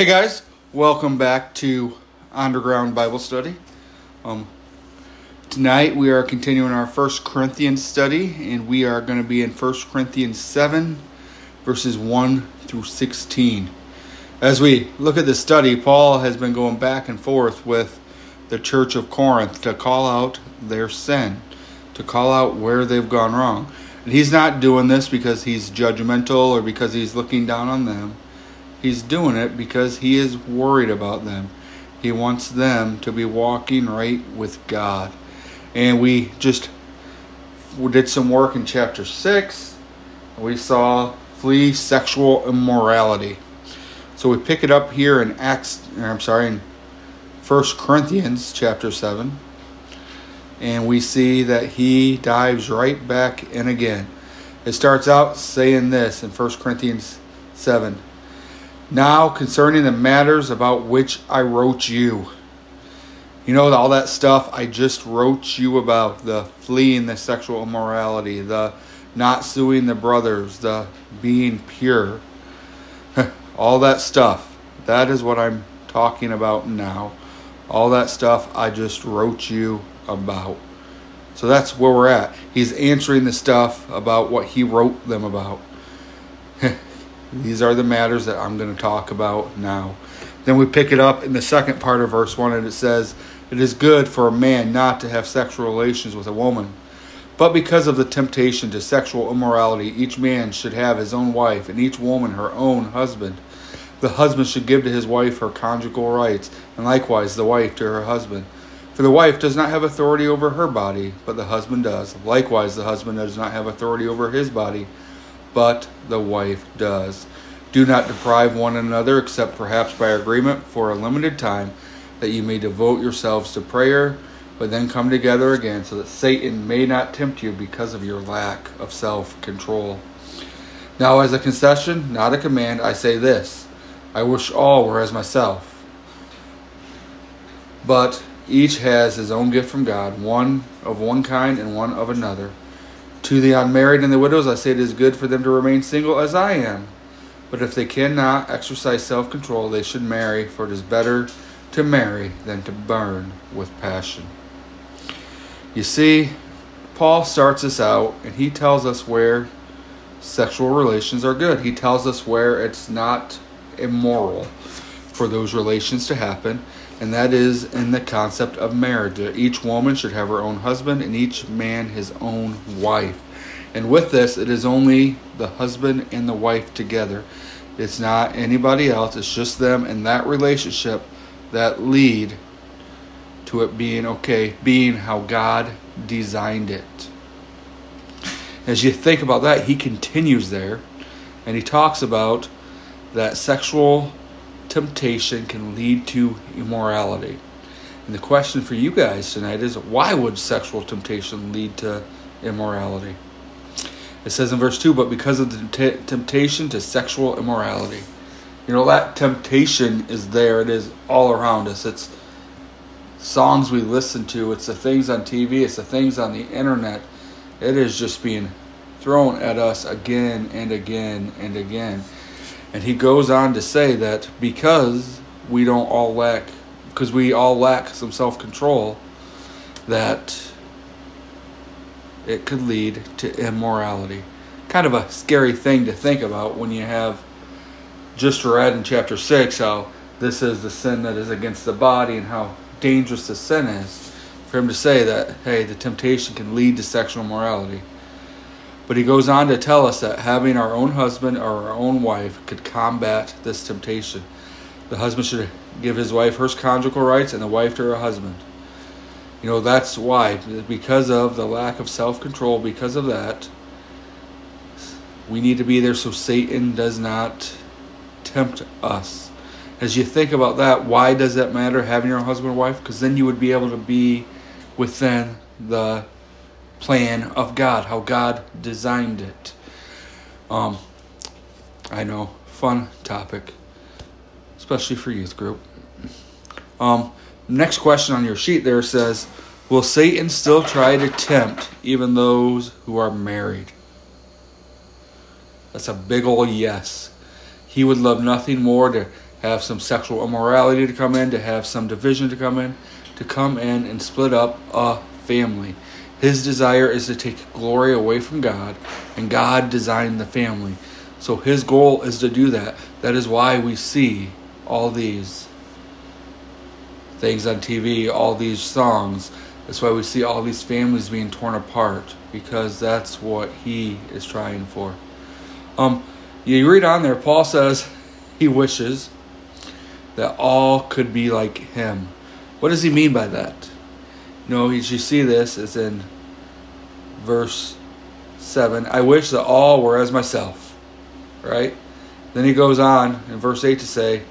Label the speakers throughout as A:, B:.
A: Hey guys, welcome back to Underground Bible Study. Um, tonight we are continuing our First Corinthians study, and we are going to be in First Corinthians 7, verses 1 through 16. As we look at this study, Paul has been going back and forth with the church of Corinth to call out their sin, to call out where they've gone wrong. And he's not doing this because he's judgmental or because he's looking down on them He's doing it because he is worried about them. He wants them to be walking right with God. And we just we did some work in chapter 6. We saw flee sexual immorality. So we pick it up here in Acts I'm sorry in 1 Corinthians chapter 7. And we see that he dives right back in again. It starts out saying this in 1 Corinthians 7 now, concerning the matters about which I wrote you. You know, all that stuff I just wrote you about the fleeing the sexual immorality, the not suing the brothers, the being pure. all that stuff. That is what I'm talking about now. All that stuff I just wrote you about. So that's where we're at. He's answering the stuff about what he wrote them about. These are the matters that I'm going to talk about now. Then we pick it up in the second part of verse 1, and it says, It is good for a man not to have sexual relations with a woman. But because of the temptation to sexual immorality, each man should have his own wife, and each woman her own husband. The husband should give to his wife her conjugal rights, and likewise the wife to her husband. For the wife does not have authority over her body, but the husband does. Likewise, the husband does not have authority over his body but the wife does. Do not deprive one another, except perhaps by agreement for a limited time, that you may devote yourselves to prayer, but then come together again, so that Satan may not tempt you because of your lack of self control. Now, as a concession, not a command, I say this I wish all were as myself. But each has his own gift from God, one of one kind and one of another. To the unmarried and the widows, I say it is good for them to remain single as I am. But if they cannot exercise self control, they should marry, for it is better to marry than to burn with passion. You see, Paul starts us out and he tells us where sexual relations are good. He tells us where it's not immoral for those relations to happen and that is in the concept of marriage. Each woman should have her own husband, and each man his own wife. And with this, it is only the husband and the wife together. It's not anybody else, it's just them and that relationship that lead to it being okay, being how God designed it. As you think about that, he continues there and he talks about that sexual temptation can lead to immorality. And the question for you guys tonight is why would sexual temptation lead to immorality? It says in verse 2, but because of the temptation to sexual immorality. You know, that temptation is there. It is all around us. It's songs we listen to, it's the things on TV, it's the things on the internet. It is just being thrown at us again and again and again. And he goes on to say that because we don't all lack, because we all lack some self control, that it could lead to immorality. Kind of a scary thing to think about when you have just read in chapter 6 how this is the sin that is against the body and how dangerous the sin is. For him to say that, hey, the temptation can lead to sexual morality. But he goes on to tell us that having our own husband or our own wife could combat this temptation. The husband should give his wife her conjugal rights and the wife to her husband. You know, that's why. Because of the lack of self control, because of that, we need to be there so Satan does not tempt us. As you think about that, why does that matter having your own husband or wife? Because then you would be able to be within the plan of God, how God designed it. Um, I know, fun topic, especially for youth group. Um, next question on your sheet there says, Will Satan still try to tempt even those who are married? That's a big ol' yes. He would love nothing more to have some sexual immorality to come in, to have some division to come in, to come in and split up a family. His desire is to take glory away from God, and God designed the family. So his goal is to do that. That is why we see all these things on TV, all these songs. That's why we see all these families being torn apart because that's what he is trying for. Um, you read on there, Paul says he wishes that all could be like him. What does he mean by that? Know, you see this, it's in verse 7. I wish that all were as myself. Right? Then he goes on in verse 8 to say,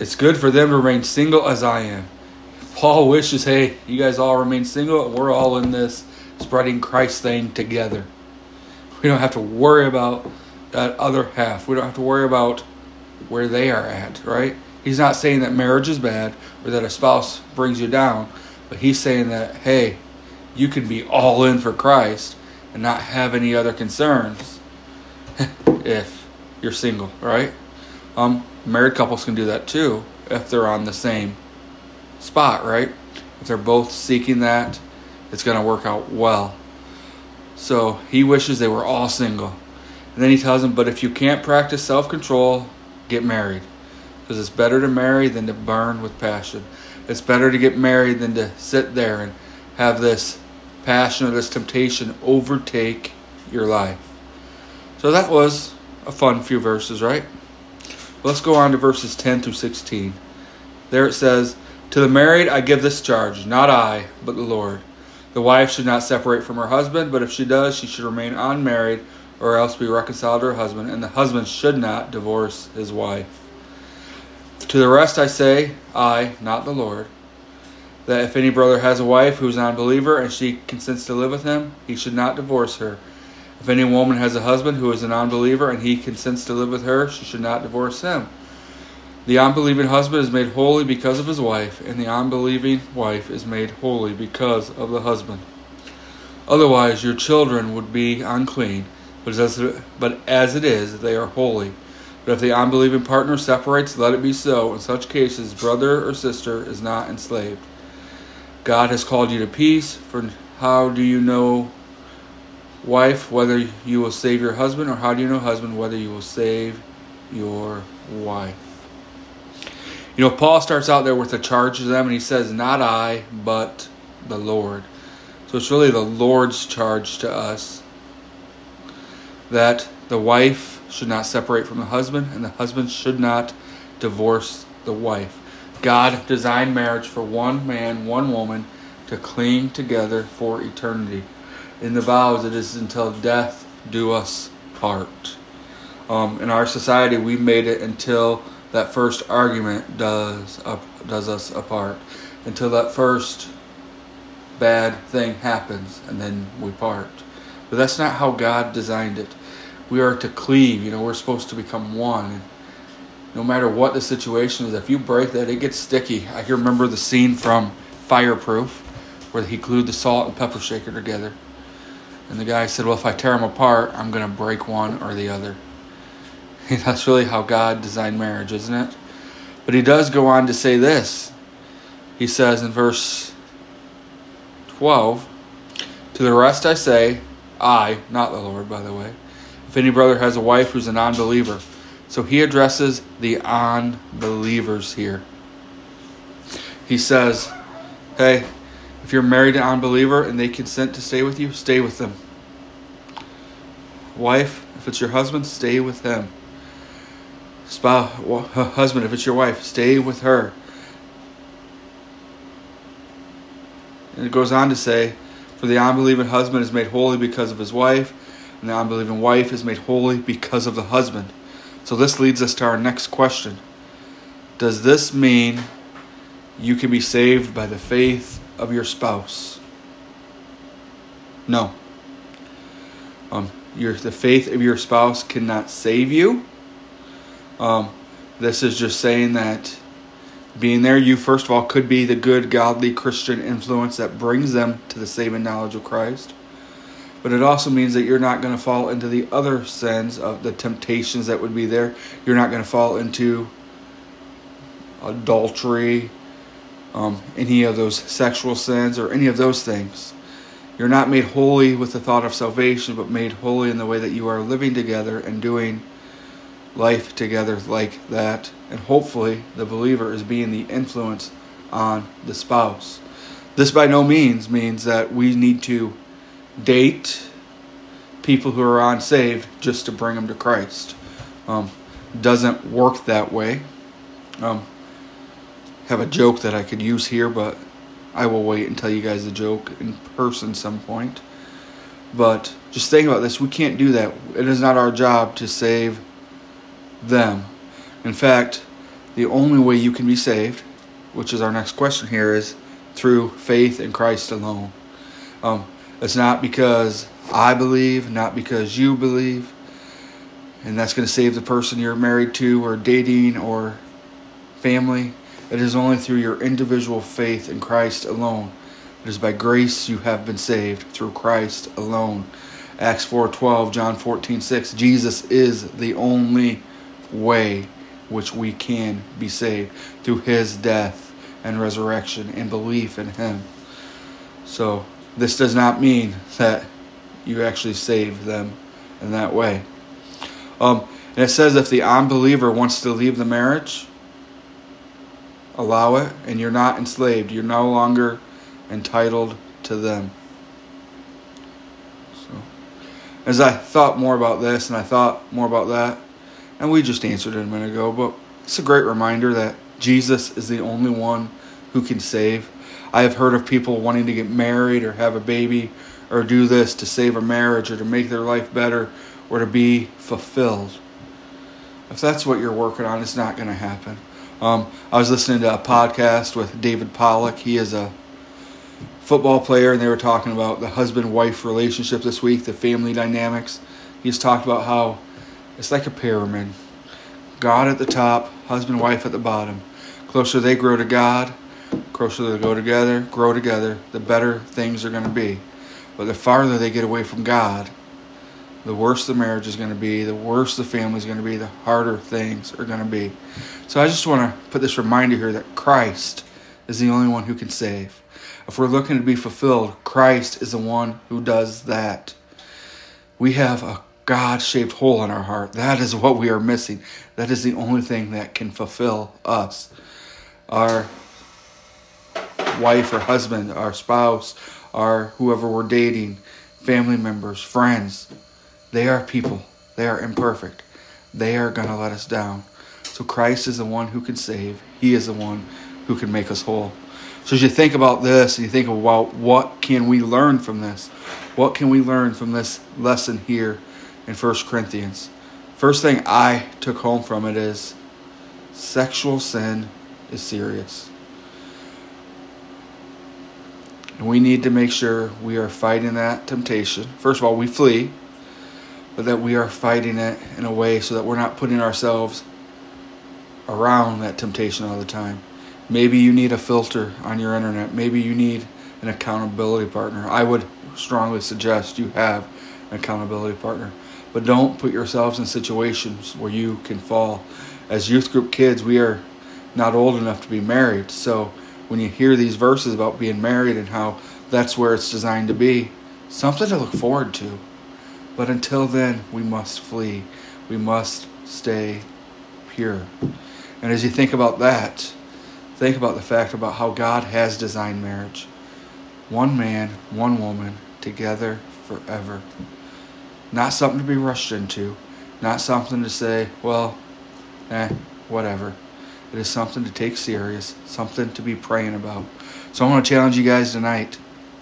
A: It's good for them to remain single as I am. Paul wishes, hey, you guys all remain single, we're all in this spreading Christ thing together. We don't have to worry about that other half. We don't have to worry about where they are at, right? He's not saying that marriage is bad or that a spouse brings you down, but he's saying that, hey, you can be all in for Christ and not have any other concerns if you're single, right? Um, married couples can do that too if they're on the same spot, right? If they're both seeking that, it's going to work out well. So he wishes they were all single. And then he tells them, but if you can't practice self control, get married because it's better to marry than to burn with passion. It's better to get married than to sit there and have this passion or this temptation overtake your life. So that was a fun few verses, right? Let's go on to verses 10 through 16. There it says, To the married I give this charge, not I, but the Lord. The wife should not separate from her husband, but if she does, she should remain unmarried or else be reconciled to her husband, and the husband should not divorce his wife. To the rest I say, I, not the Lord, that if any brother has a wife who is an unbeliever and she consents to live with him, he should not divorce her. If any woman has a husband who is an unbeliever and he consents to live with her, she should not divorce him. The unbelieving husband is made holy because of his wife, and the unbelieving wife is made holy because of the husband. Otherwise, your children would be unclean, but as, but as it is, they are holy. But if the unbelieving partner separates, let it be so. In such cases, brother or sister is not enslaved. God has called you to peace, for how do you know, wife, whether you will save your husband, or how do you know, husband, whether you will save your wife? You know, Paul starts out there with a charge to them, and he says, Not I, but the Lord. So it's really the Lord's charge to us that the wife should not separate from the husband, and the husband should not divorce the wife. God designed marriage for one man, one woman to cling together for eternity. In the vows, it is until death do us part. Um, in our society, we made it until that first argument does uh, does us apart, until that first bad thing happens, and then we part. But that's not how God designed it we are to cleave. You know, we're supposed to become one. And no matter what the situation is, if you break that, it gets sticky. I can remember the scene from Fireproof where he glued the salt and pepper shaker together. And the guy said, Well, if I tear them apart, I'm going to break one or the other. And that's really how God designed marriage, isn't it? But he does go on to say this. He says in verse 12, To the rest I say, I, not the Lord, by the way, if any brother has a wife who's a non believer. So he addresses the unbelievers here. He says, Hey, if you're married to an unbeliever and they consent to stay with you, stay with them. Wife, if it's your husband, stay with him. Spouse, husband, if it's your wife, stay with her. And it goes on to say, For the unbelieving husband is made holy because of his wife and the unbelieving wife is made holy because of the husband. So this leads us to our next question. Does this mean you can be saved by the faith of your spouse? No. Um, your, the faith of your spouse cannot save you. Um, this is just saying that being there, you first of all could be the good, godly Christian influence that brings them to the saving knowledge of Christ but it also means that you're not going to fall into the other sins of the temptations that would be there. You're not going to fall into adultery, um, any of those sexual sins, or any of those things. You're not made holy with the thought of salvation, but made holy in the way that you are living together and doing life together like that. And hopefully, the believer is being the influence on the spouse. This by no means means that we need to date people who are unsaved just to bring them to Christ. Um, doesn't work that way. Um, have a joke that I could use here, but I will wait and tell you guys the joke in person some point. But just think about this. We can't do that. It is not our job to save them. In fact, the only way you can be saved, which is our next question here, is through faith in Christ alone. Um, it's not because I believe, not because you believe, and that's going to save the person you're married to or dating or family. It is only through your individual faith in Christ alone. It is by grace you have been saved through Christ alone. Acts 4:12, John 14:6. Jesus is the only way which we can be saved through his death and resurrection and belief in him. So, this does not mean that you actually save them in that way. Um, and it says if the unbeliever wants to leave the marriage, allow it, and you're not enslaved. You're no longer entitled to them. So, as I thought more about this and I thought more about that, and we just answered it a minute ago, but it's a great reminder that Jesus is the only one who can save. I have heard of people wanting to get married or have a baby or do this to save a marriage or to make their life better or to be fulfilled. If that's what you're working on, it's not going to happen. Um, I was listening to a podcast with David Pollack. He is a football player, and they were talking about the husband wife relationship this week, the family dynamics. He's talked about how it's like a pyramid God at the top, husband wife at the bottom. Closer they grow to God, closer they go together, grow together, the better things are going to be. But the farther they get away from God, the worse the marriage is going to be, the worse the family is going to be, the harder things are going to be. So I just want to put this reminder here that Christ is the only one who can save. If we're looking to be fulfilled, Christ is the one who does that. We have a God shaped hole in our heart. That is what we are missing. That is the only thing that can fulfill us. Our wife or husband, our spouse, our whoever we're dating, family members, friends, they are people. They are imperfect. They are going to let us down. So Christ is the one who can save. He is the one who can make us whole. So as you think about this you think about what can we learn from this? What can we learn from this lesson here in 1 Corinthians? First thing I took home from it is sexual sin is serious. And we need to make sure we are fighting that temptation. First of all, we flee but that we are fighting it in a way so that we're not putting ourselves around that temptation all the time. Maybe you need a filter on your internet. Maybe you need an accountability partner. I would strongly suggest you have an accountability partner. But don't put yourselves in situations where you can fall. As youth group kids, we are not old enough to be married. So when you hear these verses about being married and how that's where it's designed to be, something to look forward to. But until then, we must flee. We must stay pure. And as you think about that, think about the fact about how God has designed marriage. One man, one woman, together forever. Not something to be rushed into. Not something to say, well, eh, whatever. It is something to take serious, something to be praying about. So I want to challenge you guys tonight.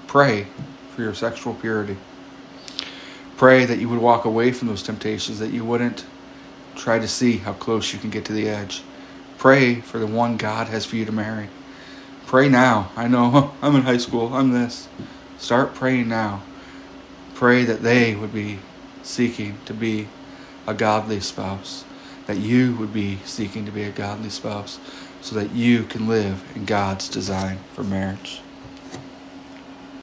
A: Pray for your sexual purity. Pray that you would walk away from those temptations, that you wouldn't try to see how close you can get to the edge. Pray for the one God has for you to marry. Pray now. I know I'm in high school, I'm this. Start praying now. Pray that they would be seeking to be a godly spouse, that you would be seeking to be a godly spouse, so that you can live in God's design for marriage.